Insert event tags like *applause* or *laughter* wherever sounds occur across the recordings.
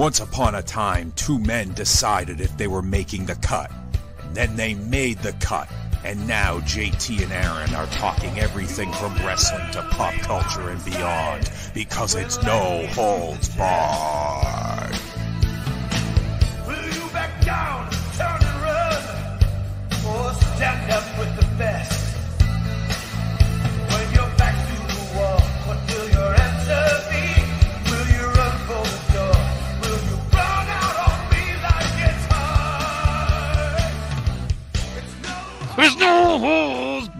Once upon a time, two men decided if they were making the cut. Then they made the cut. And now JT and Aaron are talking everything from wrestling to pop culture and beyond because it's no holds barred. Will you back down,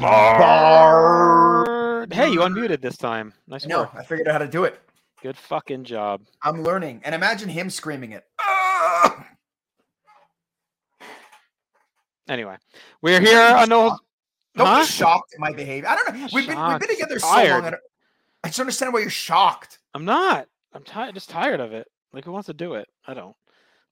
holes barred. Hey, you unmuted this time. Nice No, work. I figured out how to do it. Good fucking job. I'm learning. And imagine him screaming it. Ah! Anyway, we're here on no. Don't Huh? be shocked at my behavior. I don't know. We've been, we've been shocked. together so long. I, don't, I just understand why you're shocked. I'm not. I'm tired. Just tired of it. Like who wants to do it? I don't.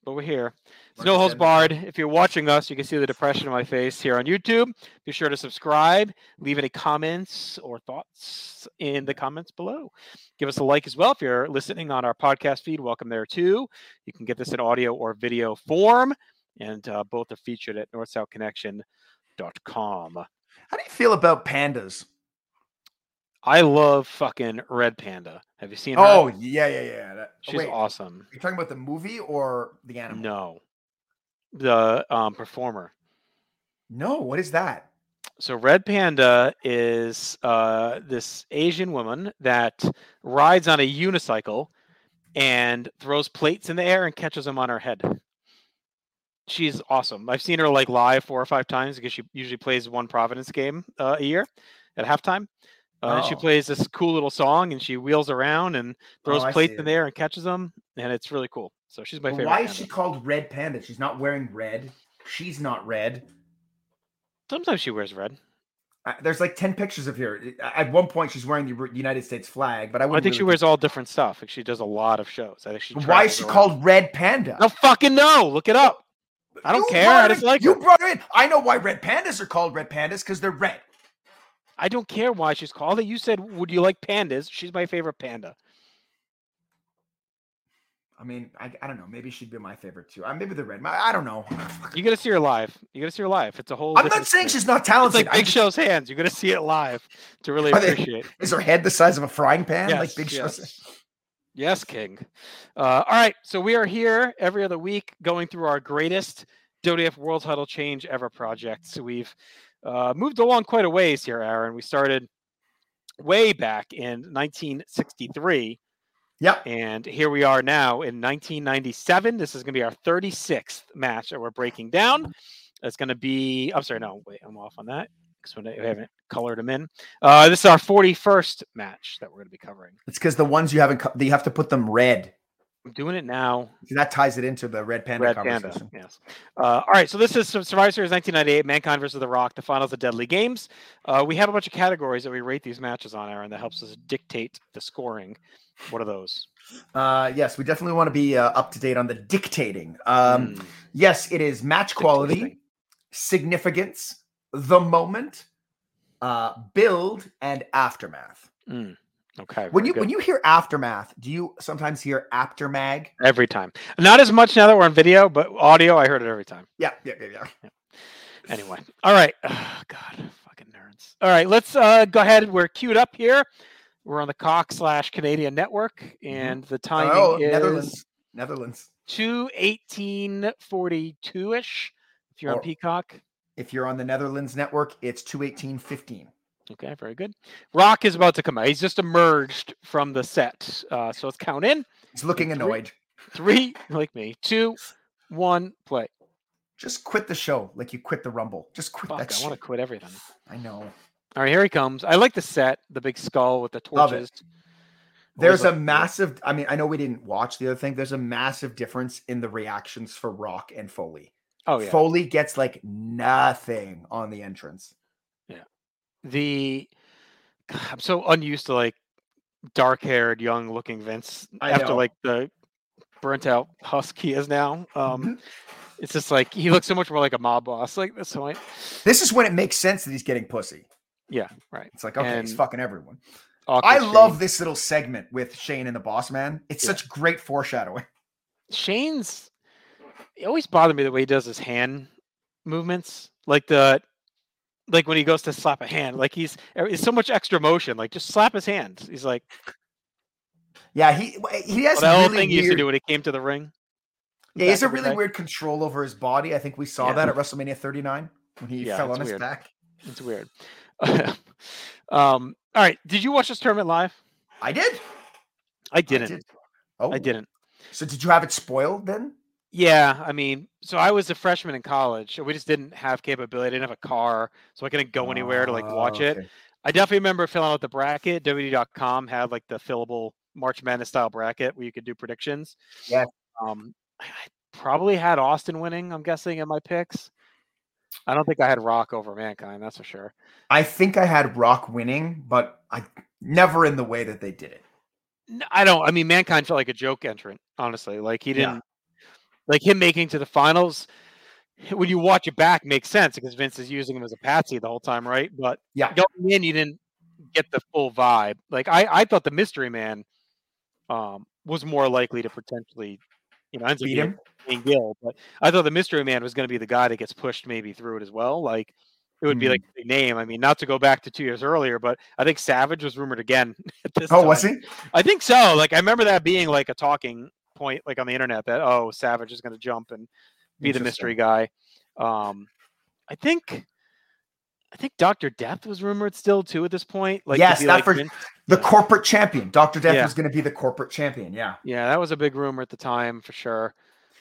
But we're here. It's no holds barred. If you're watching us, you can see the depression in my face here on YouTube. Be sure to subscribe. Leave any comments or thoughts in the comments below. Give us a like as well if you're listening on our podcast feed. Welcome there too. You can get this in audio or video form, and uh, both are featured at NorthSouthConnection.com. How do you feel about pandas? I love fucking Red Panda. Have you seen her? Oh, yeah, yeah, yeah. That, oh, she's wait, awesome. You're talking about the movie or the animal? No, the um, performer. No, what is that? So Red Panda is uh, this Asian woman that rides on a unicycle and throws plates in the air and catches them on her head. She's awesome. I've seen her like live four or five times because she usually plays one Providence game uh, a year at halftime. Uh, and she Oh. plays this cool little song and she wheels around and throws Oh, plates in there and catches them. And it's really cool. So she's my favorite. why is panda. she called Red Panda? She's not wearing red. She's not red. Sometimes she wears red. Uh, there's like 10 pictures of her. At one point, she's wearing the United States flag, but I I think she wears all different stuff. Like she does a lot of shows. I think she. Why is she around. called Red Panda? No fucking no. Look it up. I don't You care, I just like you her. brought it in. I know why red pandas are called red pandas because they're red. I don't care why she's called it. You said, "Would you like pandas?" She's my favorite panda. I mean, I, I don't know. Maybe she'd be my favorite too. Uh, maybe the red. I I don't know. *laughs* You got to see her live. You got to see her live. It's a whole. I'm not saying experience. she's not It's talented. like Big just- Show's hands. You got to see it live to really *laughs* Are they- appreciate. Is her head the size of a frying pan? like Yes, Big Show? yes. said? Yes, King. Uh, all right, so we are here every other week going through our greatest WWF World Title Change ever projects. We've uh, moved along quite a ways here, Aaron. We started way back in 1963, Yep. and here we are now in 1997. This is going to be our 36th match that we're breaking down. It's going to be. I'm sorry, no, wait, I'm off on that because we haven't colored them in. Uh, this is our 41st match that we're going to be covering. It's because the ones you haven't, co- you have to put them red. I'm doing it now. See, That ties it into the red panda Red conversation. Panda. Yes. Uh, all right. So this is Sur- Survivor Series 1998, Mankind versus The Rock, the finals of Deadly Games. Uh, we have a bunch of categories that we rate these matches on, Aaron, that helps us dictate the scoring. What are those? Uh, yes, we definitely want to be uh, up to date on the dictating. Um, Mm, Yes, it is match quality, significance, the moment, uh, build, and aftermath. Mm, Okay. When you good. when you hear aftermath, do you sometimes hear aftermag? every time, not as much now that we're on video, but audio, I heard it every time. Yeah, yeah, yeah, yeah. Anyway, all right. Oh, *sighs* God, fucking nerds. All right, let's uh, go ahead. We're queued up here. We're on the Cox slash Canadian Network, and the time Oh, is Netherlands, Netherlands. two eighteen forty two ish. If you're on Peacock. If you're on the Netherlands network, it's two eighteen fifteen. Okay, very good. Rock is about to come out. He's just emerged from the set. Uh, so let's count in. He's looking Three. annoyed. Three, like me. Two, one, play. Just quit the show like you quit the Rumble. Just quit Fuck, that I shit. want to quit everything. I know. All right, here he comes. I like the set, the big skull with the Love it. torches. There's a massive. I mean, I know we didn't watch the other thing. There's a massive difference in the reactions for Rock and Foley. Oh yeah. Foley gets like nothing on the entrance. The *sighs* I'm so unused to like dark haired, young looking Vince I after know. like the burnt out husk he is now. Um, Mhm. it's just like he looks so much more like a mob boss. Like this point. This is when it makes sense that he's getting pussy. Yeah, right. It's like okay, he's fucking everyone. I Shane. love this little segment with Shane and the Boss Man. It's Yeah. such great foreshadowing. *laughs* Shane's. It always bothered me the way he does his hand movements, like the. Like when he goes to slap a hand, like he's it's so much extra motion. Like just slap his hand. He's like Yeah, he he has well, that whole really thing he used to do when he came to the ring. Yeah, he has a back in the really weird control over his body. I think we saw Yeah. that at WrestleMania 39 when he Yeah, fell on his weird. back. It's weird. *laughs* um, all right. Did you watch this tournament live? I did. I didn't. did. Oh, I didn't. So did you have it spoiled then? Yeah, I mean, so I was a freshman in college, so we just didn't have capability. I didn't have a car, so I couldn't go anywhere to like watch Oh, it. okay. I definitely remember filling out the bracket. WWE.com had like the fillable March Madness style bracket where you could do predictions. Yeah. Um, I I probably had Austin winning. I'm guessing in my picks. I don't think I had Rock over Mankind. That's for sure. I think I had Rock winning, but I never in the way that they did it. I don't. I mean, Mankind felt like a joke entrant. Honestly, like he didn't. Yeah. Like him making to the finals. When you watch it back, makes sense because Vince is using him as a patsy the whole time, right? But Yeah. going in, you didn't get the full vibe. Like I, I thought the Mystery Man, um, was more likely to potentially, you know, ends Beat him. Duane Gill, but I thought the Mystery Man was going to be the guy that gets pushed maybe through it as well. Like it would be Hmm. like a name. I mean, not to go back to two years earlier, but I think Savage was rumored again *laughs* at this Oh, time. was he? I think so. Like I remember that being like a talking point, like on the internet, that oh, Savage is going to jump and be the mystery guy. Um, I think, I think Doctor Death was rumored still too at this point. Like Yes, that like for- The corporate champion. Dr. Death Yeah. was going to be the corporate champion. Yeah. yeah, that was a big rumor at the time for sure.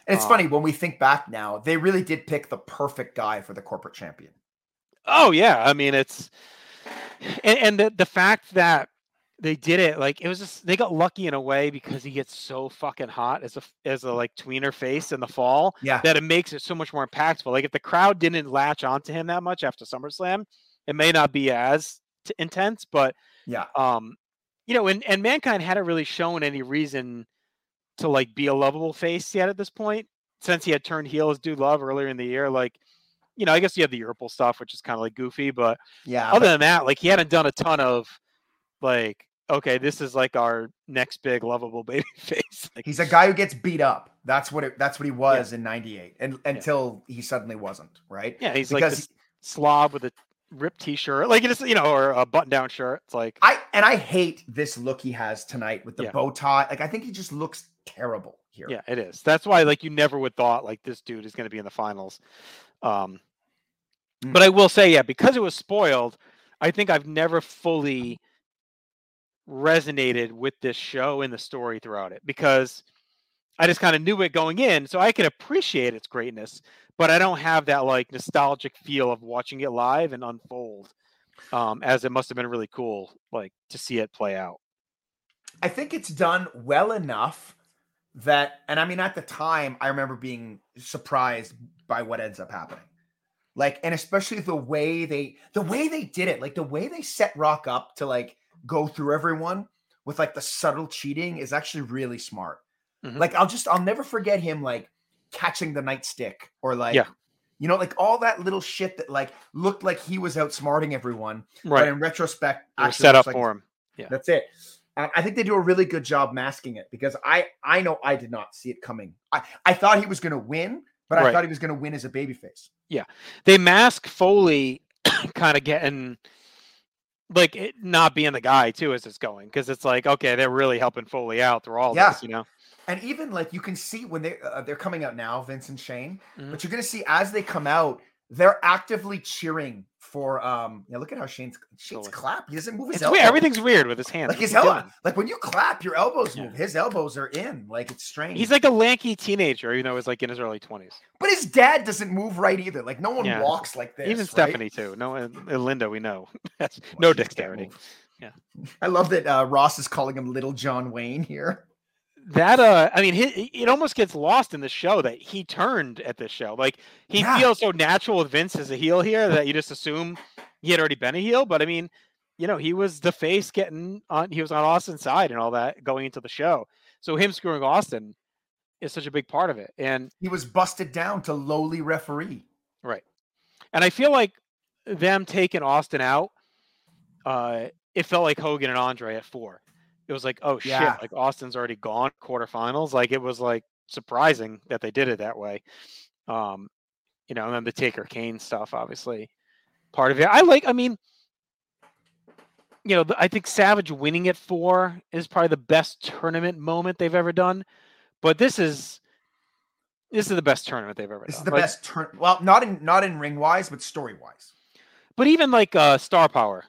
And it's Uh, funny when we think back now, they really did pick the perfect guy for the corporate champion. Oh yeah, I mean it's, and, and the the fact that they did it like it was just they got lucky in a way because he gets so fucking hot as a as a like tweener face in the fall Yeah. that it makes it so much more impactful. Like if the crowd didn't latch onto him that much after SummerSlam, it may not be as t- intense. But Yeah. um, you know, and and mankind hadn't really shown any reason to like be a lovable face yet at this point since he had turned heel as Dude Love earlier in the year. Like, you know, I guess you had the Yurple stuff, which is kind of like goofy, but Yeah. other than that, like he hadn't done a ton of like, okay, this is like our next big lovable *laughs* baby face. Like, He's a guy who gets beat up. That's what it, that's what he was in 98 and until he suddenly wasn't, right? yeah, he's like because this slob with a ripped t-shirt, like it's you know, or a button-down shirt. It's like, I and I hate this look he has tonight with the Yeah. bow tie. Like I think he just looks terrible here. yeah, it is. That's why like you never would thought like this dude is going to be in the finals. Um, Mm. but I will say, yeah, because it was spoiled, I think I've never fully resonated with this show and the story throughout it because I just kind of knew it going in, so I can appreciate its greatness, but I don't have that like nostalgic feel of watching it live and unfold. Um, as it must have been really cool, like to see it play out. I think it's done well enough that, and I mean, at the time, I remember being surprised by what ends up happening. Like, and especially the way they, the way they did it, like the way they set Rock up to like go through everyone with like the subtle cheating is actually really smart. Mhm. Like, I'll just, I'll never forget him like catching the nightstick or like, Yeah. you know, like all that little shit that like looked like he was outsmarting everyone, but Right, in retrospect, it actually set up like for him. Yeah. That's it. Uh, I think they do a really good job masking it because I I know I did not see it coming. I, I thought he was going to win, but I Right. thought he was going to win as a babyface. Yeah. They mask Foley *coughs* kind of getting like it not being the guy too as it's going because it's like okay they're really helping Foley out through all Yeah. this you know And even like you can see when they uh, they're coming out now, Vince and Shane, Mhm. but you're to see as they come out, they're actively cheering for um yeah look at how shane's shane's clap he doesn't move his It's weird. Everything's weird with his hands. like his elbow like when you clap your elbows Yeah. move his elbows are in like it's strange He's like a lanky teenager, even though he's like in his early twenties. but his dad doesn't move right either like no one Yeah. walks like this Even right? Stephanie too. No, and, and Linda, we know. *laughs* That's Well, no dexterity. Yeah. *laughs* i love that uh ross is calling him little john wayne here That uh, I mean, he, it almost gets lost in the show that he turned at this show. Like he Yeah. feels so natural with Vince as a heel here that you just assume he had already been a heel. But I mean, you know, he was the face getting on. He was on Austin's side and all that going into the show. So him screwing Austin is such a big part of it. And he was busted down to lowly referee Right. And I feel like them taking Austin out, uh, it felt like Hogan and Andre at four. It was like, oh Yeah. shit, like Austin's already gone quarterfinals. Like it was like surprising that they did it that way. Um, you know, and then the Taker Kane stuff, obviously, part of it. I like, I mean, you know, I think Savage winning at four is probably the best tournament moment they've ever done. But this is this is the best tournament they've ever done. this is the Like, best turn well not in not in ring wise but story wise but even like uh star power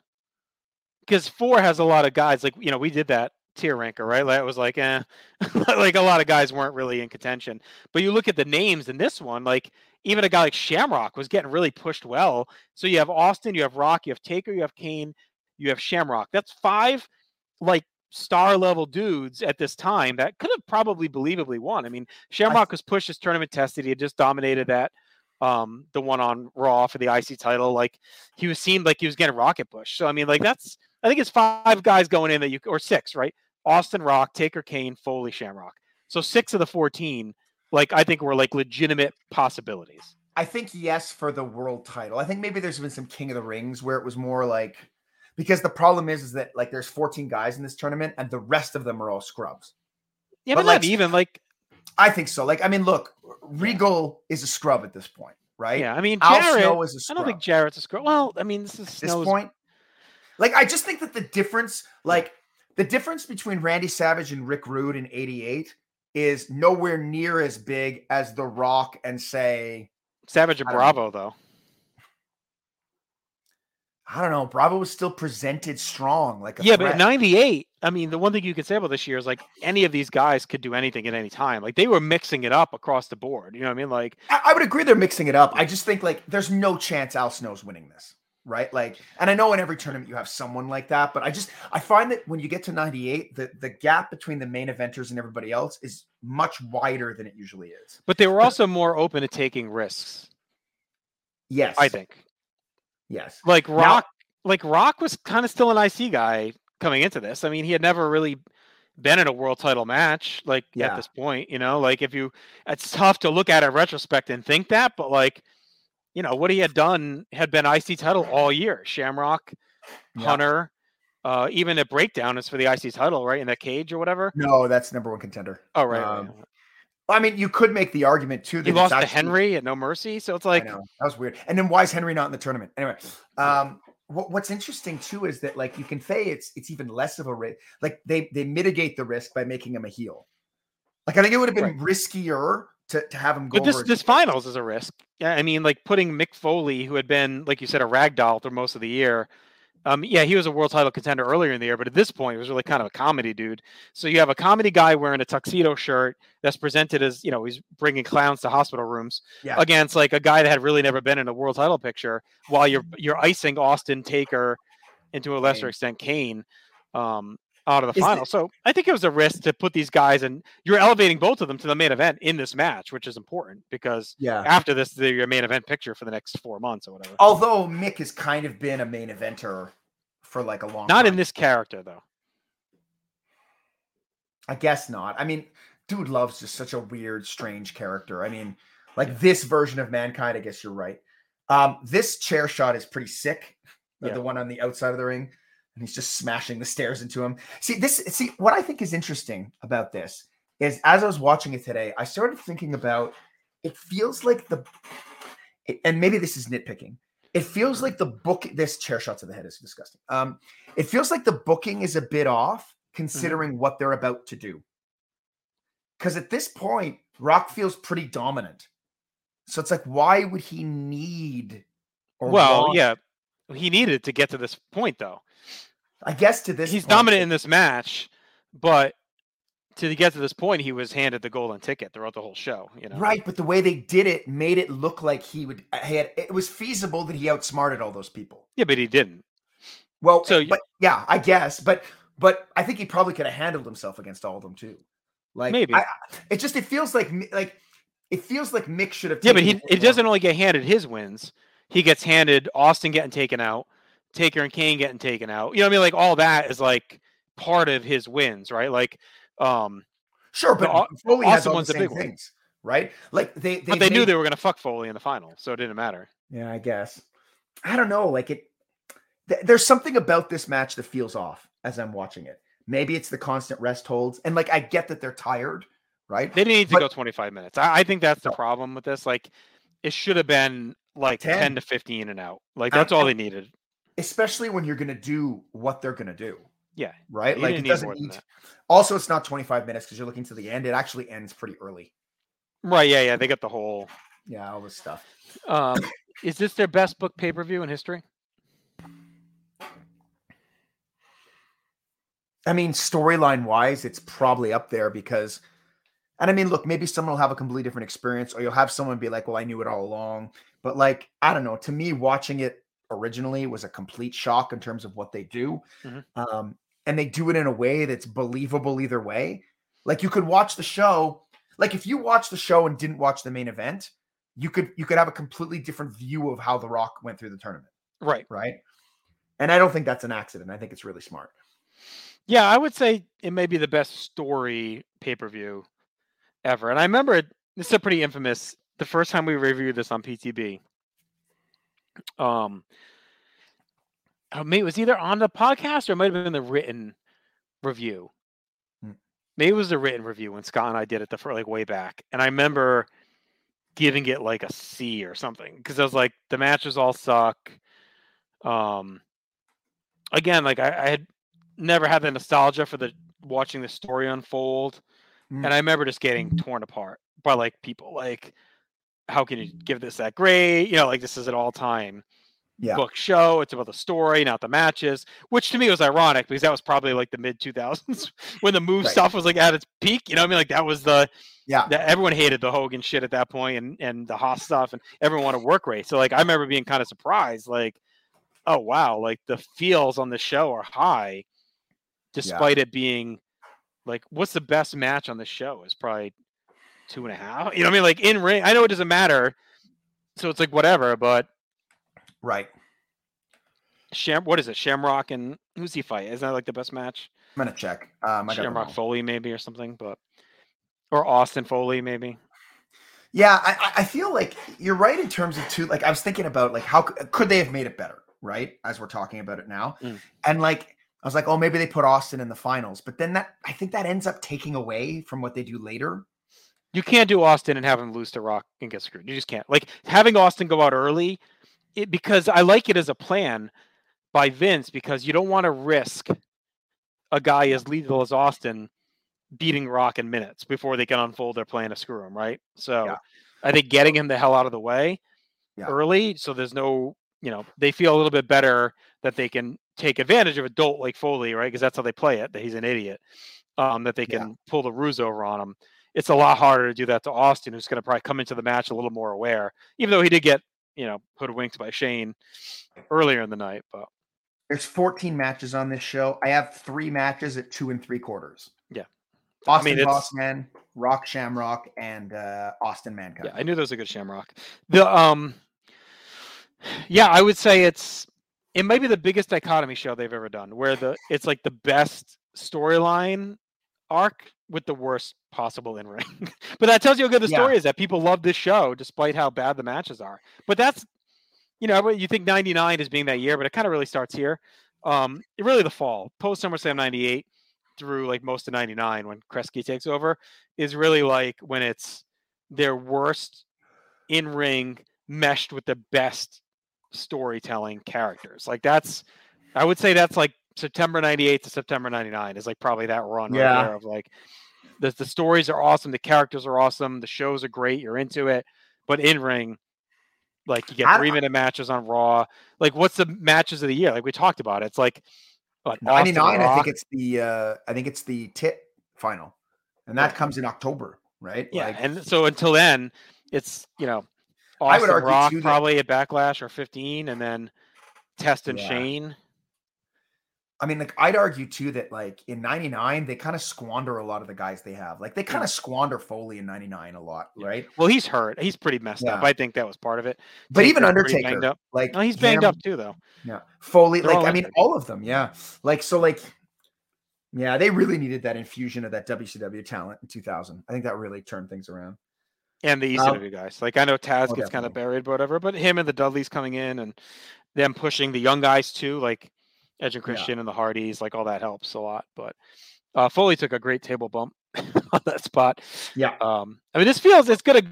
because four has a lot of guys like you know we did that tier ranker right? Like it was like eh *laughs* like a lot of guys weren't really in contention. But you look at the names in this one like even a guy like shamrock was getting really pushed well. So you have austin you have rock you have taker you have kane you have shamrock. That's five like star level dudes at this time that could have probably believably won. I mean shamrock was pushed as tournament tested he had just dominated that um the one on raw for the ic title. Like he was seemed like he was getting rocket push. So I mean, like that's I think it's five guys going in that you or six, right? Austin Rock, Taker Kane, Foley, Shamrock. So six of the fourteen, like I think were like legitimate possibilities. I think yes for the world title. I think maybe there's been some King of the Rings where it was more like because the problem is is that like there's 14 guys in this tournament and the rest of them are all scrubs. Yeah, But, but, like, not even like I think so. Like I mean, look, Regal is a scrub at this point, right? yeah. I mean, Al Snow is a I scrub. don't think Jarrett's a screw. Well, I mean, this is at this point. Like I just think that the difference, like the difference between Randy Savage and Rick Rude in '88 is nowhere near as big as The Rock and say, Savage and don't know. Bravo though. I don't know, Bravo was still presented strong, like a Yeah, threat. but '98. I mean, the one thing you could say about this year is like any of these guys could do anything at any time. Like they were mixing it up across the board. You know what I mean? Like I, I would agree they're mixing it up. I just think like there's no chance Al Snow's winning this, right? Like, and I know in every tournament you have someone like that, but I just I find that when you get to 98, the the gap between the main eventers and everybody else is much wider than it usually is. But they were also more open to taking risks, Yes, I think. Yes. Like Now- Rock, like Rock was kind of still an IC guy coming into this. I mean, he had never really been in a world title match like Yeah. at this point, you know, like if you it's tough to look at it in retrospect and think that, but like, you know, what he had done had been IC title all year. Shamrock, Yeah. Hunter, uh, even a breakdown is for the IC title, right? In that cage or whatever. No, that's number one contender. Oh, right. right, Um, right. I mean, you could make the argument too that He lost to Henry at No Mercy. So it's like that was weird. And then why is Henry not in the tournament? Anyway, um, what, what's interesting too is that like you can say it's it's even less of a risk. Like they they mitigate the risk by making him a heel. Like I think it would have been riskier to, to have him go. But this this finals is a risk. Yeah, I mean, like putting Mick Foley, who had been, like you said, a ragdoll through most of the year. Um, yeah, he was a world title contender earlier in the year, but at this point, he was really kind of a comedy dude. So you have a comedy guy wearing a tuxedo shirt that's presented as, you know, he's bringing clowns to hospital rooms Yeah. against like a guy that had really never been in a world title picture, while you're you're icing Austin Taker, and to a lesser extent Kane, um, out of the Is final. So I think it was a risk to put these guys, and you're elevating both of them to the main event in this match, which is important because yeah. after this, they're your main event picture for the next four months or whatever. Although Mick has kind of been a main eventer for like a long Not in this character though. I guess not. I mean, dude loves just such a weird, strange character. I mean, like this version of mankind, I guess you're right. Um, this chair shot is pretty sick. Yeah. The one on the outside of the ring, and he's just smashing the stairs into him. See, this see what I think is interesting about this is as I was watching it today, I started thinking about it feels like the and maybe this is nitpicking. It feels like the book this chair shot to the head is disgusting. Um, it feels like the booking is a bit off considering what they're about to do. Because at this point, Rock feels pretty dominant. So it's like, why would he need? Or Well, want- yeah, he needed to get to this point though. I guess to this, He's point, dominant in this match, but to get to this point, he was handed the golden ticket throughout the whole show. You know, Right, but the way they did it made it look like he would. Uh, he had it was feasible that he outsmarted all those people. Yeah, but he didn't. Well, So but yeah, I guess, but but I think he probably could have handled himself against all of them too. Like Maybe. I, it just it feels like like it feels like Mick should have. Yeah, but he it doesn't only get handed his wins. He gets handed Austin getting taken out, Taker and Kane getting taken out. You know what I mean? Like all that is like part of his wins, right? Like, um, Sure, but Au- Foley has all the the big one. things, right? Like they, they, but they knew they were gonna fuck Foley in the final, so it didn't matter. Yeah, I guess. I don't know. Like it, th- there's something about this match that feels off as I'm watching it. Maybe it's the constant rest holds, and like I get that they're tired, right? They didn't need to But- go 25 minutes. I, I think that's the problem with this. Like, it should have been like 10. 10. to 15 and out. Like I- that's all they needed. Especially when you're gonna do what they're gonna do, Yeah, right? you like it doesn't need. Also, it's not 25 minutes because you're looking to the end. It actually ends pretty early. right? Yeah, yeah. They got the whole. Yeah, all this stuff. Um, is this their best book pay per view in history? I mean, storyline wise, it's probably up there because, and I mean, look, maybe someone will have a completely different experience, or you'll have someone be like, "Well, I knew it all along." But like, I don't know. To me, watching it originally was a complete shock in terms of what they do, Mhm. um, and they do it in a way that's believable either way. Like, you could watch the show. Like, if you watch the show and didn't watch the main event, you could you could have a completely different view of how The Rock went through the tournament, Right. right? And I don't think that's an accident. I think it's really smart. Yeah, I would say it may be the best story pay per view ever. And I remember it, this is a pretty infamous. The first time we reviewed this on PTB, um, oh, maybe it was either on the podcast or it might have been the written review. Hmm. Maybe it was the written review when Scott and I did it the fir- like way back, and I remember giving it like a C or something because I was like the matches all suck. Um, again, like I, I had never had the nostalgia for the watching the story unfold, Mm. and I remember just getting torn apart by like people like, how can you give this that grade? You know, like this is an all time Yeah. book show. It's about the story, not the matches, which to me was ironic because that was probably like the mid 2000s *laughs* when the move Right. stuff was like at its peak. You know I mean? Like that was the Yeah. that everyone hated the Hogan shit at that point and and the Haas stuff and everyone wanted work rate. So like I remember being kind of surprised, like, oh wow, like the feels on the show are high, despite it being like what's the best match on the show is probably two and a half. You know what I mean? Like in ring, I know it doesn't matter. So it's like whatever, but Right. Sham what is it? Shamrock and who's he fight? Isn't that like the best match? I'm gonna check. Um, I got it Shamrock. Foley maybe or something, but or Austin Foley maybe. Yeah, I, I- I feel like you're right in terms of two. Like I was thinking about like how could they have made it better, right? As we're talking about it now, Mm. and like I was like, oh, maybe they put Austin in the finals, but then that I think that ends up taking away from what they do later. You can't do Austin and have him lose to Rock and get screwed. You just can't. Like having Austin go out early, it because I like it as a plan by Vince because you don't want to risk a guy as lethal as Austin beating Rock in minutes before they can unfold their plan to screw him, right? So Yeah. I think getting him the hell out of the way Yeah. early, so there's no, you know, they feel a little bit better that they can take advantage of a dolt like Foley, right? Because that's how they play it. That he's an idiot. Um, that they Yeah. can pull the ruse over on him. It's a lot harder to do that to Austin, who's going to probably come into the match a little more aware, even though he did get, you know, hoodwinked by Shane earlier in the night. But There's 14 matches on this show. I have three matches at two and three quarters. Yeah. Austin it's- Bossman, Rock Shamrock, and uh, Austin Mankind. Yeah, I knew there was a good Shamrock. The um, yeah, I would say it's it might be the biggest dichotomy show they've ever done, where the it's like the best storyline arc with the worst possible in ring. *laughs* but that tells you how good the Yeah. story is. That people love this show despite how bad the matches are. But that's you know you think '99 is being that year, but it kind of really starts here. Um, really the fall post SummerSlam '98 through like most of '99 when Kreski takes over is really like when it's their worst in ring meshed with the best storytelling characters. Like that's I would say that's like September 98 to September 99 is like probably that run Yeah. right there of like the, the stories are awesome, the characters are awesome, the shows are great, you're into it, but in ring, like you get I- three minute matches on Raw. Like, what's the matches of the year? Like we talked about, It. it's like what, Austin 99 i think it's the uh i think it's the tit final and that comes in october right yeah. Like, and so until then, it's you know, I would argue, Rock too, that- probably at Backlash or 15, and then Test and Yeah. Shane. I mean like i'd argue too that like in 99 they kind of squander a lot of the guys they have like they kind of squander foley in 99 a lot right Well, he's hurt. He's pretty messed up. I think that was part of it. but even undertaker like No, he's banged him- up too, though. Yeah. Foley, They're like I mean, all of them, yeah. Like so, like yeah, they really needed that infusion of that WCW talent in 2000. I think that really turned things around. and the Um, ECW guys. Like I know Taz oh, gets kind of buried, but whatever. But him and the Dudleys coming in and them pushing the young guys too, like Edge and Yeah. Christian and the Hardys, like all that helps a lot. But uh, Foley took a great table bump *laughs* on that spot. Yeah. Um, I mean, this feels it's gonna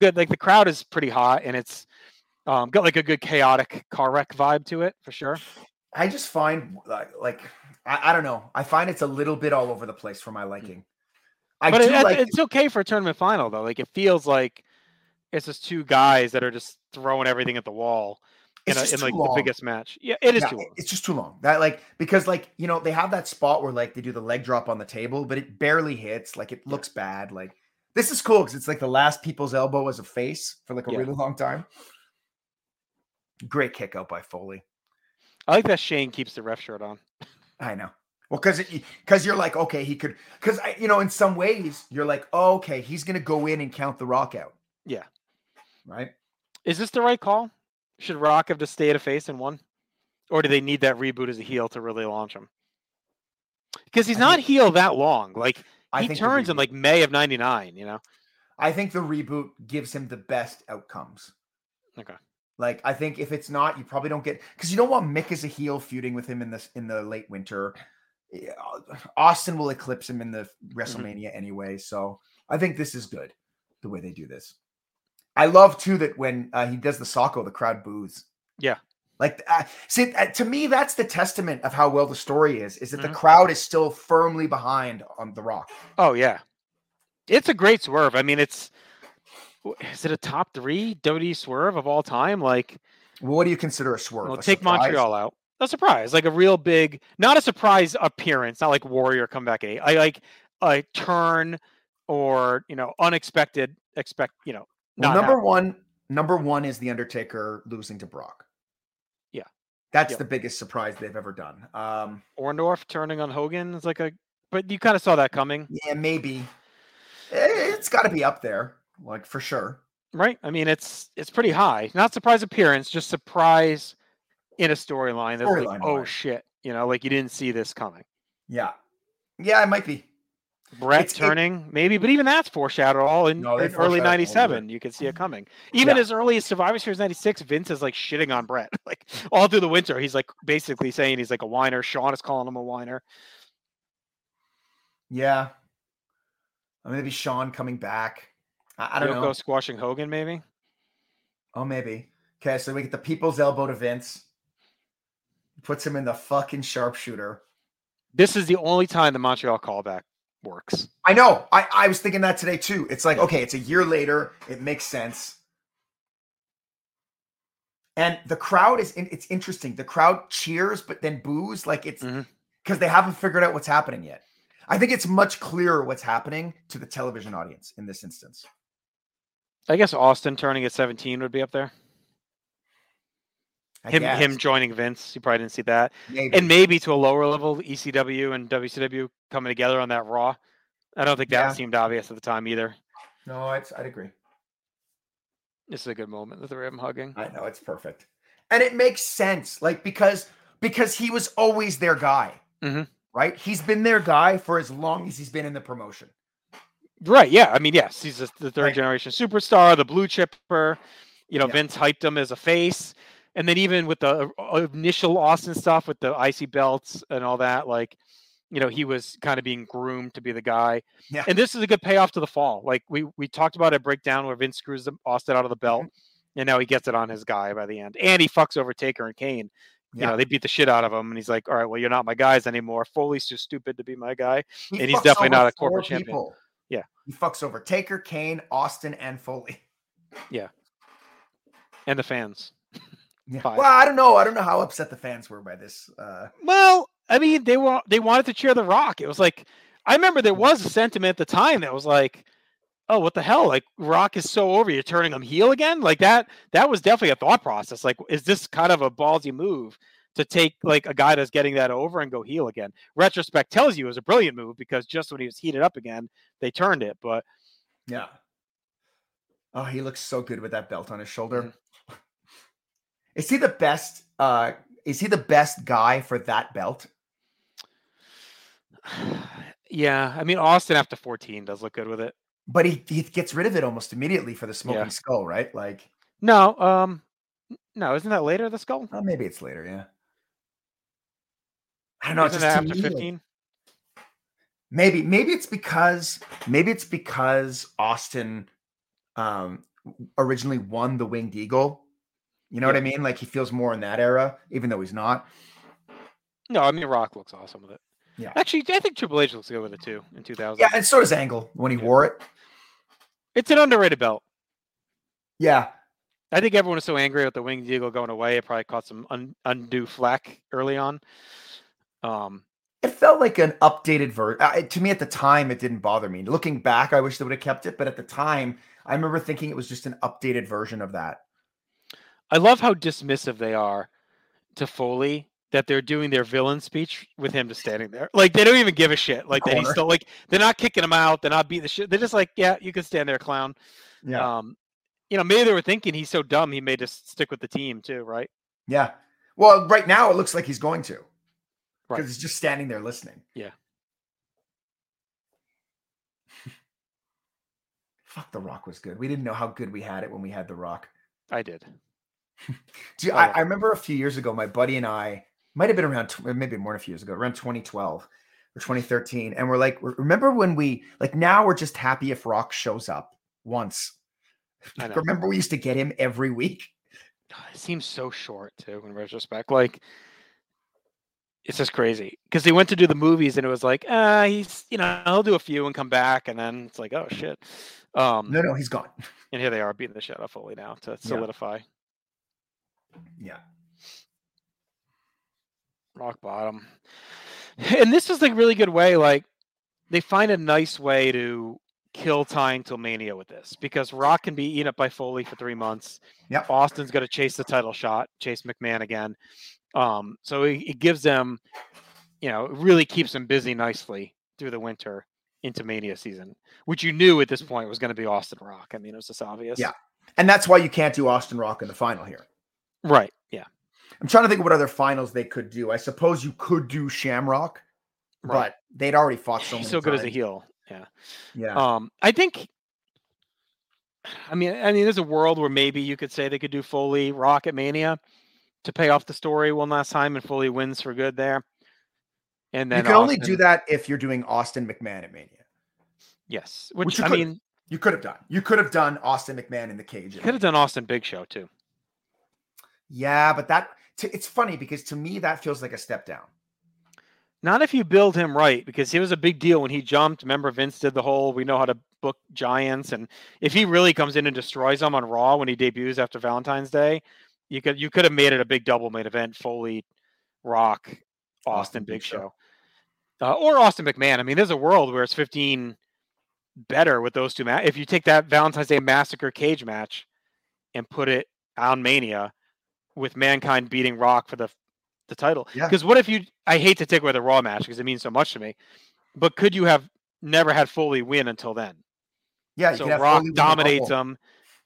good. Like the crowd is pretty hot, and it's um, got like a good chaotic car wreck vibe to it for sure. I just find like, like I, I don't know. I find it's a little bit all over the place for my liking. I but it- like it's okay for a tournament final though. Like it feels like it's just two guys that are just throwing everything at the wall in, a, in like long. the biggest match. Yeah, it is Yeah, too long. It's just too long. That like because like you know they have that spot where like they do the leg drop on the table, but it barely hits. Like it looks bad. Like this is cool because it's like the last people's elbow as a face for like a Yeah. really long time. Great kick out by Foley. I like that Shane keeps the ref shirt on. I know. Well, because because you're like, okay, he could because you know, in some ways, you're like, oh, okay, he's gonna go in and count the rock out. Yeah. Right. Is this the right call? Should Rock have just stayed a face and won? Or do they need that reboot as a heel to really launch him? Because he's I not think- heel that long. Like I he turns in like May of '99. You know. I think the reboot gives him the best outcomes. Okay. Like I think if it's not, you probably don't get because you don't want Mick as a heel feuding with him in this in the late winter. Austin will eclipse him in the Mm-hmm. WrestleMania anyway, so I think this is good the way they do this. I love too that when uh, he does the Socko, the crowd boos. Yeah. Like, uh, see, uh, to me, that's the testament of how well the story is. Is that Mhm. the crowd is still firmly behind on The Rock? Oh yeah, it's a great swerve. I mean, it's is it a top three WWE swerve of all time? Like, What do you consider a swerve? well, A take surprise? Montreal out. A surprise, like a real big, not a surprise appearance, not like Warrior come back at eight. I like a turn or you know unexpected. Expect you know. Well, number happen. one, number one is the Undertaker losing to Brock. Yeah. that's Yep. the biggest surprise they've ever done. Um, Orndorff turning on Hogan is like a, but you kind of saw that coming, yeah, maybe Eh, it's got to be up there, like for sure. right? I mean, it's it's pretty high. Not surprise appearance, just surprise in a storyline that's like, oh shit, you know, like you didn't see this coming. Yeah, yeah, it might be. Bret It's- it- turning, maybe, but even that's foreshadowed all in, No, in early foreshadowed all of it. '97. You could see it coming. Even Yeah. as early as Survivor Series '96, Vince is like shitting on Bret, *laughs* like all through the winter. He's like basically saying he's like a whiner. Shawn is calling him a whiner. Yeah, or maybe Shawn coming back. I, I don't Yoko know. squashing Hogan, maybe. Oh, maybe. Okay, so we get the people's elbow to Vince. Puts him in the fucking sharpshooter. This is the only time the Montreal callback works. I know. I, I was thinking that today too. It's like, okay, it's a year later. It makes sense. And the crowd is, in- it's interesting. The crowd cheers, but then boos. Like it's mm-hmm. because they haven't figured out what's happening yet. I think it's much clearer what's happening to the television audience in this instance. I guess Austin turning at 17 would be up there. I Him him joining Vince, you probably didn't see that. maybe. And maybe to a lower level, ECW and WCW coming together on that Raw. I don't think that Yeah. seemed obvious at the time either. no, I'd, I'd agree. This is a good moment, with the three of them hugging. I know it's perfect, and it makes sense. Like because because he was always their guy, Mhm. right? He's been their guy for as long as he's been in the promotion. Right. Yeah. I mean, yes, he's the the third Right. generation superstar, the blue chipper. You know, Yeah. Vince hyped him as a face. And then even with the uh, initial Austin stuff with the IC belts and all that, like, you know, he was kind of being groomed to be the guy. Yeah. And this is a good payoff to the fall. Like we we talked about a breakdown where Vince screws Austin out of the belt, Mm-hmm. and now he gets it on his guy by the end. And he fucks over Taker and Kane. You Yeah. know, they beat the shit out of him, and he's like, "All right, well, you're not my guys anymore. Foley's too stupid to be my guy." He and he's definitely not a corporate champion. Yeah. He fucks over Taker, Kane, Austin, and Foley. Yeah, and the fans. Yeah. Well, I don't know. I don't know how upset the fans were by this. Uh, Well, I mean, they were they wanted to cheer the Rock. It was like I remember there was a sentiment at the time that was like, "Oh, what the hell? Like Rock is so over, you're turning him heel again." Like that. That was definitely a thought process. Like, is this kind of a ballsy move to take like a guy that's getting that over and go heel again? Retrospect tells you it was a brilliant move because just when he was heated up again, they turned it. But yeah. Oh, he looks so good with that belt on his shoulder. Is he the best? Uh, is he the best guy for that belt? *sighs* yeah, I mean, Austin after 14 does look good with it. But he, he gets rid of it almost immediately for the smoking Yeah. skull, right? Like, No, um, no, isn't that later the skull? oh, maybe it's later. Yeah. I don't know. isn't just that after 15? maybe maybe it's because maybe it's because Austin um originally won the winged eagle. You know what I mean? Like he feels more in that era, even though he's not. No, I mean Rock looks awesome with it. Yeah. Actually, I think Triple H looks good with it too in 2000. Yeah, and so does Angle when he Yeah. wore it. It's an underrated belt. Yeah, I think everyone was so angry with the Winged Eagle going away. It probably caught some un- undue flack early on. Um, it felt like an updated version. Uh, to me, at the time, it didn't bother me. Looking back, I wish they would have kept it, but at the time, I remember thinking it was just an updated version of that. I love how dismissive they are to Foley that they're doing their villain speech with him just standing there. Like they don't even give a shit. Like that he's still like they're not kicking him out. They're not beating the shit. They're just like, yeah, you can stand there, clown. Um, you know, maybe they were thinking he's so dumb he may just stick with the team too, right? yeah. Well, right now, it looks like he's going to because Right. he's just standing there listening. Yeah. *laughs* Fuck, The Rock was good. We didn't know how good we had it when we had The Rock. I did. *laughs* Do you, Oh, I, yeah. I remember a few years ago, my buddy and I might have been around, tw- maybe more than a few years ago, around 2012 or 2013. And we're like, remember when we, like, now we're just happy if Rock shows up once. I *laughs* know. Remember we used to get him every week? It seems so short too in retrospect. Like it's just crazy because he went to do the movies and it was like, uh, he's you know he'll do a few and come back and then it's like, oh shit. Um, No, no, he's gone. and here they are beating the shit out of Foley now to solidify Yeah. Rock bottom. And this is a really good way. Like they find a nice way to kill time till Mania with this because Rock can be eaten up by Foley for three months. Yep. Austin's going to chase the title shot, chase McMahon again. Um, so it, it gives them, you know, it really keeps them busy nicely through the winter into Mania season, which you knew at this point was going to be Austin Rock. I mean, it was just obvious. Yeah. And that's why you can't do Austin Rock in the final here. Right. Yeah. I'm trying to think of what other finals they could do. I suppose you could do Shamrock, Right. but they'd already fought so He's many so good as a heel. Yeah. Yeah. Um, I think. I mean, I mean, there's a world where maybe you could say they could do Foley Rock at Mania to pay off the story one last time, and Foley wins for good there. And then you can only do that if you're doing Austin McMahon at Mania. Yes, Which which, I could- mean, You could have done. You could have done Austin McMahon in the cage. you could have done Austin Big Show too. Yeah, but that t- it's funny because to me that feels like a step down. Not if you build him right, because he was a big deal when he jumped. Remember, Vince did the whole "we know how to book giants," and if he really comes in and destroys them on Raw when he debuts after Valentine's Day, you could you could have made it a big double main event: Foley, Rock, Austin, Big, Show, Uh, or Austin McMahon. I mean, there's a world where it's 15 better with those two. Ma- if you take that Valentine's Day Massacre cage match and put it on Mania with Mankind beating Rock for the the title. Yeah. Because what if you? I hate to take away the Raw match because it means so much to me, but could you have never had Foley win until then? Yeah, so Rock dominates them.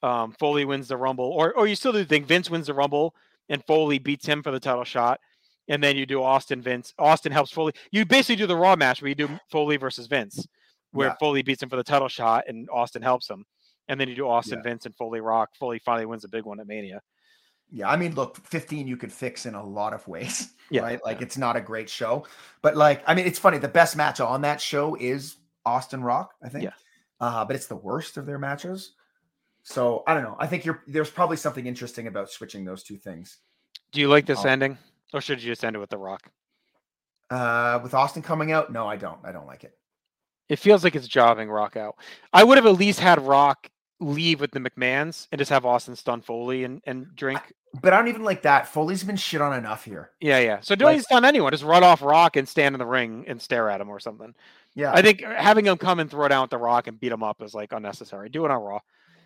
Um, Foley wins the Rumble, or or you still do think Vince wins the Rumble and Foley beats him for the title shot, and then you do Austin Vince. Austin helps Foley. You basically do the Raw match where you do Foley versus Vince, where Yeah. Foley beats him for the title shot and Austin helps him, and then you do Austin Yeah. Vince and Foley Rock. Foley finally wins a big one at Mania. Yeah, I mean, look, 15 you could fix in a lot of ways, *laughs* Yeah, right? Like yeah. it's not a great show, but like, I mean, it's funny. The best match on that show is Austin Rock, I think. Yeah. Uh, but it's the worst of their matches. So I don't know. I think you're there's probably something interesting about switching those two things. Do you like this Oh. ending, or should you just end it with the Rock? Uh, with Austin coming out, no, I don't. I don't like it. It feels like it's jobbing Rock out. I would have at least had Rock leave with the McMahons and just have Austin stun Foley and, and drink. But I don't even like that. Foley's been shit on enough here. Yeah, yeah. So don't Like- stun anyone. Just run off Rock and stand in the ring and stare at him or something. Yeah. I think having him come and throw down with the Rock and beat him up is like unnecessary. Do it on Raw.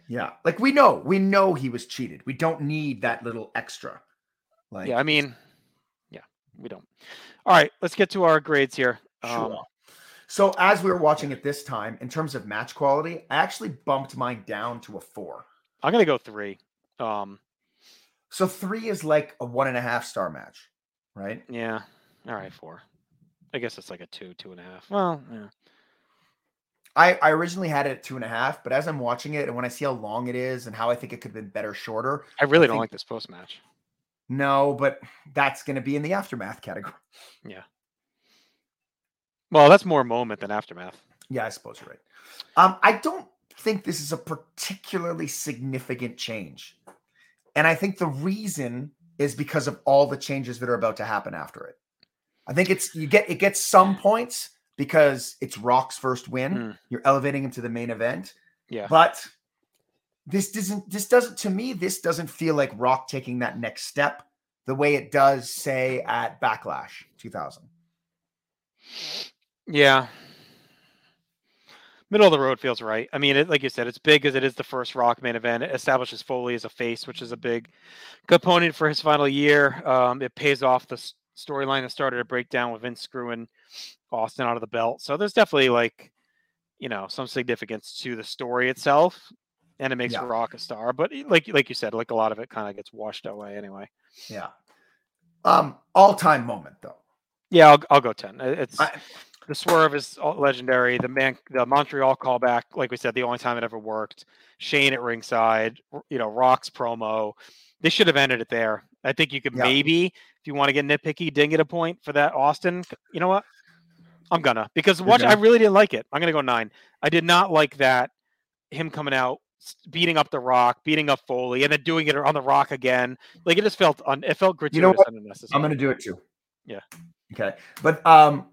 yeah. Like we know, we know he was cheated. We don't need that little extra. Like yeah, I mean, yeah, we don't. All right, let's get to our grades here. Sure. Um, so as we were watching it this time, in terms of match quality, I actually bumped mine down to a four. I'm gonna go three. Um, So three is like a one and a half star match, right? yeah. All right, four. I guess it's like a two, two and a half. Well, yeah. I, I originally had it at two and a half, but as I'm watching it and when I see how long it is and how I think it could have been better shorter, I really don't think- like this post match. no, but that's going to be in the aftermath category. Yeah. Well, that's more moment than aftermath. Yeah, I suppose you're right. Um, I don't think this is a particularly significant change. And I think the reason is because of all the changes that are about to happen after it. I think it's you get it gets some points because it's Rock's first win. Mm. You're elevating him to the main event. Yeah. But this doesn't this doesn't to me this doesn't feel like Rock taking that next step the way it does say at Backlash 2000. Yeah. Middle of the road feels right. I mean, it, like you said, it's big because it is the first Rock main event. It establishes Foley as a face, which is a big component for his final year. Um, it pays off the storyline that started to break down with Vince screwing Austin out of the belt. So there's definitely like, you know, some significance to the story itself, and it makes Yeah. Rock a star. But like like you said, like a lot of it kind of gets washed away anyway. Yeah. Um all-time moment though. Yeah, I'll, I'll go ten. It's I- the swerve is legendary. The man, the Montreal callback, like we said, the only time it ever worked. Shane at ringside, you know, Rock's promo. They should have ended it there. I think you could Yeah. maybe, if you want to get nitpicky, ding it a point for that Austin. You know what? I'm gonna because watch. I really didn't like it. I'm gonna go nine. I did not like that him coming out, beating up the Rock, beating up Foley, and then doing it on the Rock again. Like it just felt un, it felt gratuitous You know what? and unnecessary. I'm gonna do it too. Yeah. Okay. But um,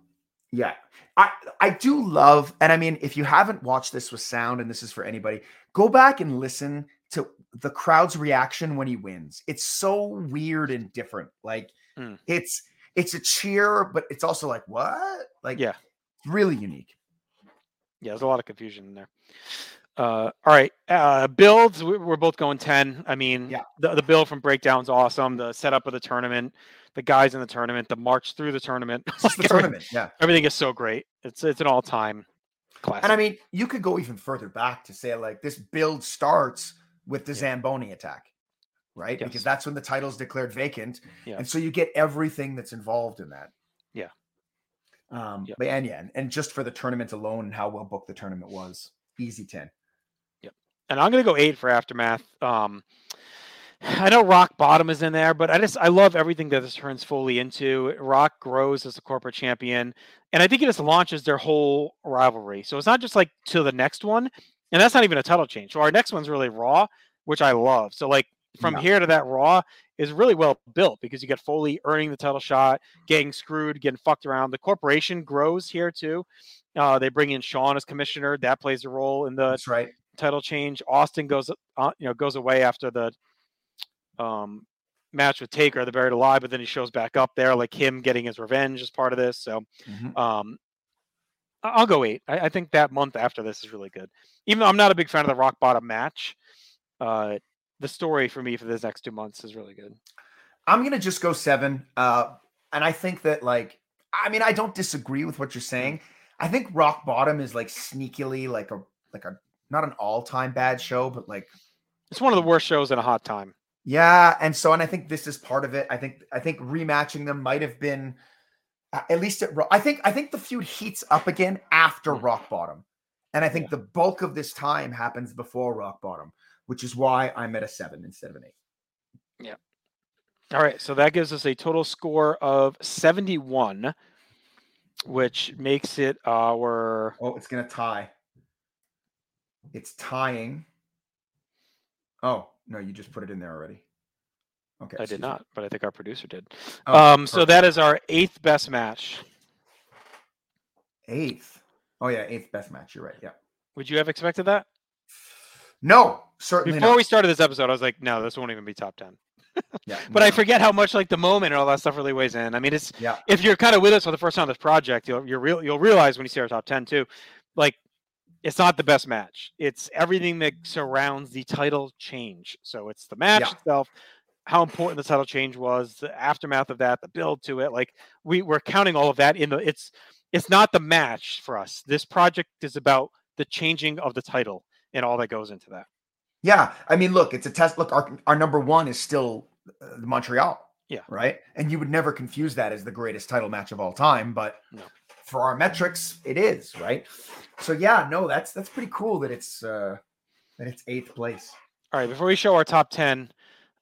yeah. I I do love, and I mean, if you haven't watched this with sound, and this is for anybody, go back and listen to the crowd's reaction when he wins. It's so weird and different. Like Mm. it's it's a cheer, but it's also like what? Like Yeah. really unique. Yeah, there's a lot of confusion in there. Uh, all right, uh, builds. we- We're both going ten. I mean, Yeah. the the build from Breakdown's awesome. The setup of the tournament, the guys in the tournament, the march through the tournament. It's just the *laughs* tournament. Yeah. Everything is so great. It's it's an all time classic. And I mean, you could go even further back to say like this build starts with the Zamboni attack, right? Yes. Because that's when the title's declared vacant. Yeah. And so you get everything that's involved in that. Yeah. Um, Yeah. but and yeah, and, and just for the tournament alone and how well booked the tournament was, easy 10. Yep. and I'm gonna go eight for aftermath. Um, I know Rock Bottom is in there, but I just I love everything that this turns Foley into. Rock grows as a corporate champion, and I think it just launches their whole rivalry. So it's not just like to the next one, and that's not even a title change. So our next one's really Raw, which I love. So like from Yeah. here to that Raw is really well built because you get Foley earning the title shot, getting screwed, getting fucked around. The corporation grows here too. Uh, they bring in Shawn as commissioner. That plays a role in the That's right. title change. Austin goes, uh, you know, goes away after the um, match with Taker, the buried alive, but then he shows back up there, like him getting his revenge as part of this. So, Mhm. um, I'll go eight. I, I think that month after this is really good. Even though I'm not a big fan of the rock bottom match, uh, the story for me for this next two months is really good. I'm gonna just go seven. Uh, and I think that like, I mean, I don't disagree with what you're saying. I think Rock Bottom is like sneakily like a like a not an all-time bad show, but like It's one of the worst shows in a hot time. Yeah, and so and I think this is part of it. I think I think rematching them might have been at least at I think I think the feud heats up again after Mm. Rock Bottom, and I think the bulk of this time happens before Rock Bottom, which is why I'm at a seven instead of an eight. Yeah. All right, so that gives us a total score of 71, which makes it our Oh, it's gonna tie. It's tying. Oh no, you just put it in there already. Okay, I excuse did me. not, but I think our producer did. Oh, um, so perfect. that is our eighth best match. eighth. Oh yeah, eighth best match. You're right. Yeah. Would you have expected that? No, certainly Before not. we started this episode, I was like, no, this won't even be top ten. *laughs* yeah, But I forget how much like the moment and all that stuff really weighs in. I mean, it's Yeah. if you're kind of with us for the first time on this project, you'll you're real you'll realize when you see our top ten too, like it's not the best match. It's everything that surrounds the title change. So it's the match Yeah. itself, how important the title change was, the aftermath of that, the build to it. Like we we're counting all of that in the it's it's not the match for us. This project is about the changing of the title and all that goes into that. Yeah, I mean, look, it's a test. Look, our our number one is still uh, Montreal. Yeah. Right. And you would never confuse that as the greatest title match of all time, but No. For our metrics, it is right. So yeah, no, that's that's pretty cool that it's uh that it's eighth place. All right, before we show our top 10,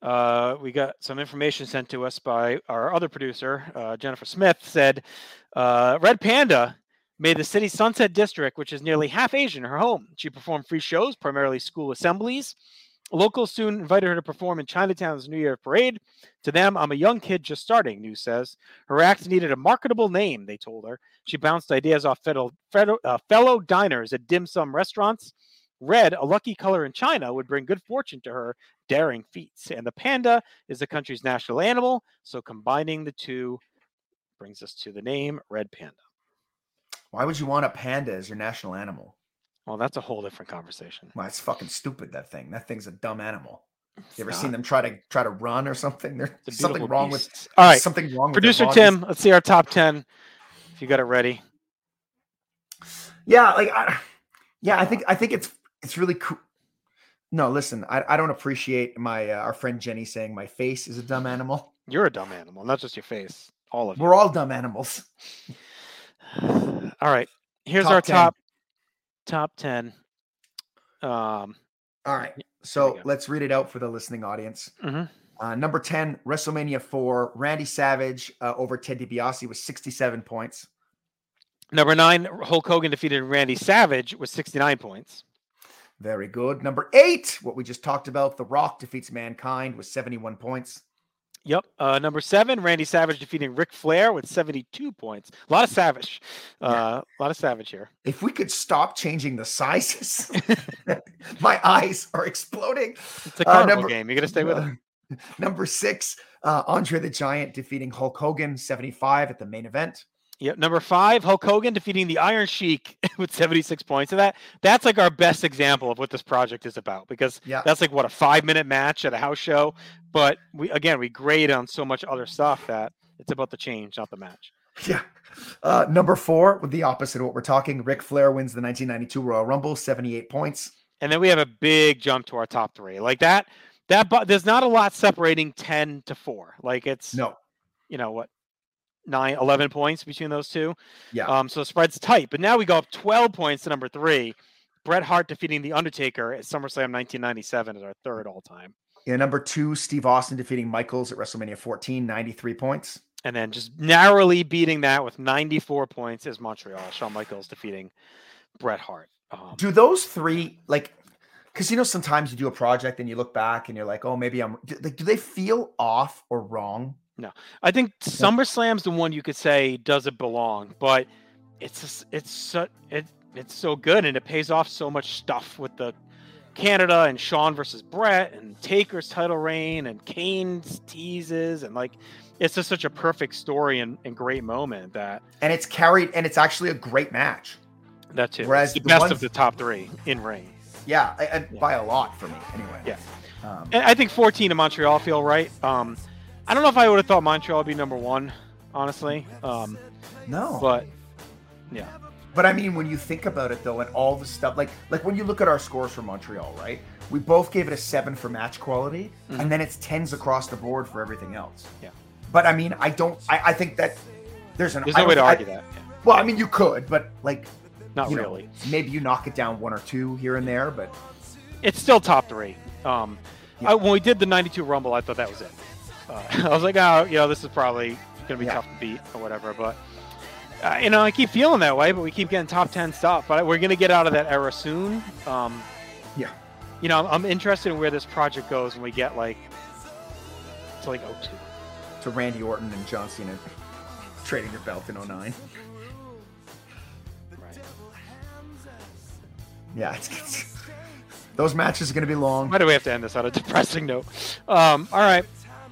uh, we got some information sent to us by our other producer, uh, Jennifer Smith, said uh, Red Panda made the city's Sunset District, which is nearly half Asian, her home. She performed free shows, primarily school assemblies. Locals soon invited her to perform in Chinatown's New Year parade. To them, I'm a young kid just starting, news says. Her act needed a marketable name, they told her. She bounced ideas off fellow, uh, fellow diners at dim sum restaurants. Red, a lucky color in China, would bring good fortune to her daring feats. And the panda is the country's national animal. So combining the two brings us to the name Red Panda. Why would you want a panda as your national animal? Well, that's a whole different conversation. Well, it's fucking stupid. That thing. That thing's a dumb animal. You ever It's seen them try to try to run or something? There's something wrong with. All right, something wrong. with producer. Tim, let's see our top 10. If you got it ready. Yeah, like I, yeah, I think I think it's it's really cool. No, listen, I, I don't appreciate my uh, our friend Jenny saying my face is a dumb animal. You're a dumb animal, not just your face. All of. We're all dumb animals. *sighs* All right. Here's Top our 10. top top 10. Um, All right, so let's read it out for the listening audience. mhm. Uh, number ten, WrestleMania four, Randy Savage uh, over Ted DiBiase with sixty-seven points. Number nine, Hulk Hogan defeated Randy Savage with 69 points. Very good. Number eight, what we just talked about, The Rock defeats Mankind with seventy-one points. Yep. Uh, number seven, Randy Savage defeating Ric Flair with 72 points. A lot of Savage. Uh, A lot of Savage here. If we could stop changing the sizes, *laughs* *laughs* my eyes are exploding. It's a Uh, number- game. You got to stay with it. Uh, *laughs* Number six, uh, Andre the Giant defeating Hulk Hogan 75 at the main event. Yep. Number five, Hulk Hogan defeating the Iron Sheik *laughs* with 76 points. And that that's like our best example of what this project is about because Yeah. that's like what a five minute match at a house show. But we again we grade on so much other stuff that it's about the change, not the match. *laughs* Yeah. Uh, number four, with the opposite of what we're talking, Ric Flair wins the 1992 Royal Rumble, 78 points. And then we have a big jump to our top three. Like that, that but there's not a lot separating 10 to 4. Like it's No. you know what, nine, 11 points between those two. Yeah. Um, so the spread's tight. But now we go up 12 points to number three. Bret Hart defeating The Undertaker at SummerSlam 1997 is our third all time. Yeah. Number two, Steve Austin defeating Michaels at WrestleMania 14, 93 points. And then just narrowly beating that with 94 points is Montreal. Shawn Michaels defeating Bret Hart. Um, Do those three, like, because you know, sometimes you do a project and you look back and you're like, oh, maybe I'm, do, like, do they feel off or wrong? I think SummerSlam's the one you could say doesn't belong, but it's just, it's so it it's so good and it pays off so much stuff with the Canada and Shawn versus Bret and Taker's title reign and Kane's teases and like it's just such a perfect story and, and great moment that And it's carried, and it's actually a great match. that too. Whereas the the best ones- of the top three in ring. Yeah, I- I- Yeah. by a lot for me, anyway. Yeah. Um, And I think 14 in Montreal feel right. Um, I don't know if I would have thought Montreal would be number one, honestly. Um, no, but yeah. But I mean, when you think about it though, and all the stuff, like like when you look at our scores for Montreal, right? We both gave it a seven for match quality, Mhm. and then it's tens across the board for everything else. Yeah. But I mean, I don't. I, I think that there's an. There's I no way to don't- I- argue that. Yeah. Well, I mean, you could, but like, Not you know, really. maybe you knock it down one or two here and there, but It's still top three. Um, Yeah. I, when we did the 92 Rumble, I thought that was it. Uh, *laughs* I was like, oh, you know, this is probably going to be Yeah. tough to beat or whatever. But, uh, you know, I keep feeling that way, but we keep getting top 10 stuff. But we're going to get out of that era soon. Um, Yeah. You know, I'm, I'm interested in where this project goes when we get like to like 02. to Randy Orton and John Cena trading their belt in 09. Right. Yeah, it's, it's Those matches are going to be long. Why do we have to end this on a *laughs* depressing note? Um, all right.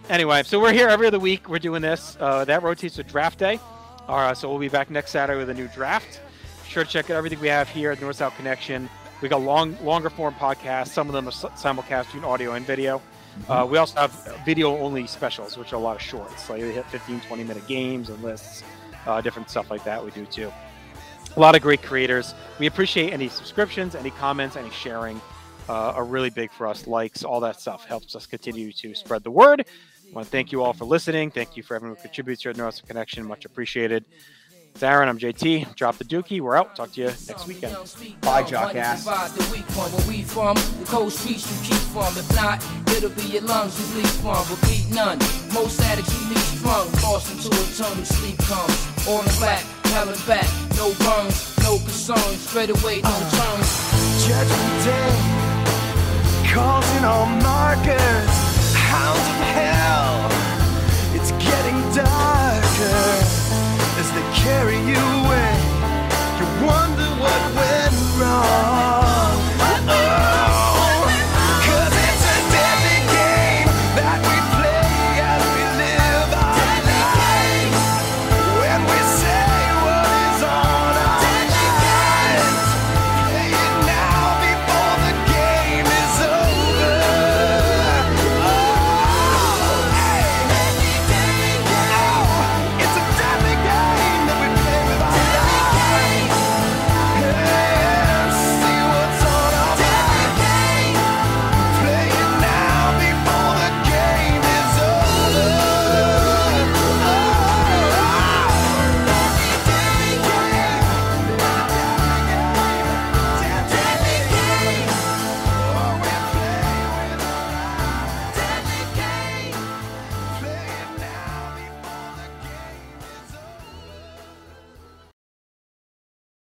Anyway, so we're here every other week. We're doing this. Uh, that rotates with draft day. All right, so we'll be back next Saturday with a new draft. Be Sure to check out everything we have here at North South Connection. We got long, longer form podcasts. Some of them are simulcast between audio and video. Uh, we also have video only specials, which are a lot of shorts. Like they hit 15, 20 minute games and lists, uh, different stuff like that we do too. A lot of great creators. We appreciate any subscriptions, any comments, any sharing. Uh, are really big for us. Likes, all that stuff helps us continue to spread the word. I want to thank you all for listening. Thank you for everyone who contributes here at Northwestern Connection. Much appreciated. It's Aaron. I'm JT. Drop the dookie. We're out. Talk to you next weekend. Bye, jockass. It'll be your lungs you bleed from. None. Most addicts you leave lost into sleep comes. Back, no burns, no concerns, straight away, no turns. Judgment day, all markers, hounds of hell die.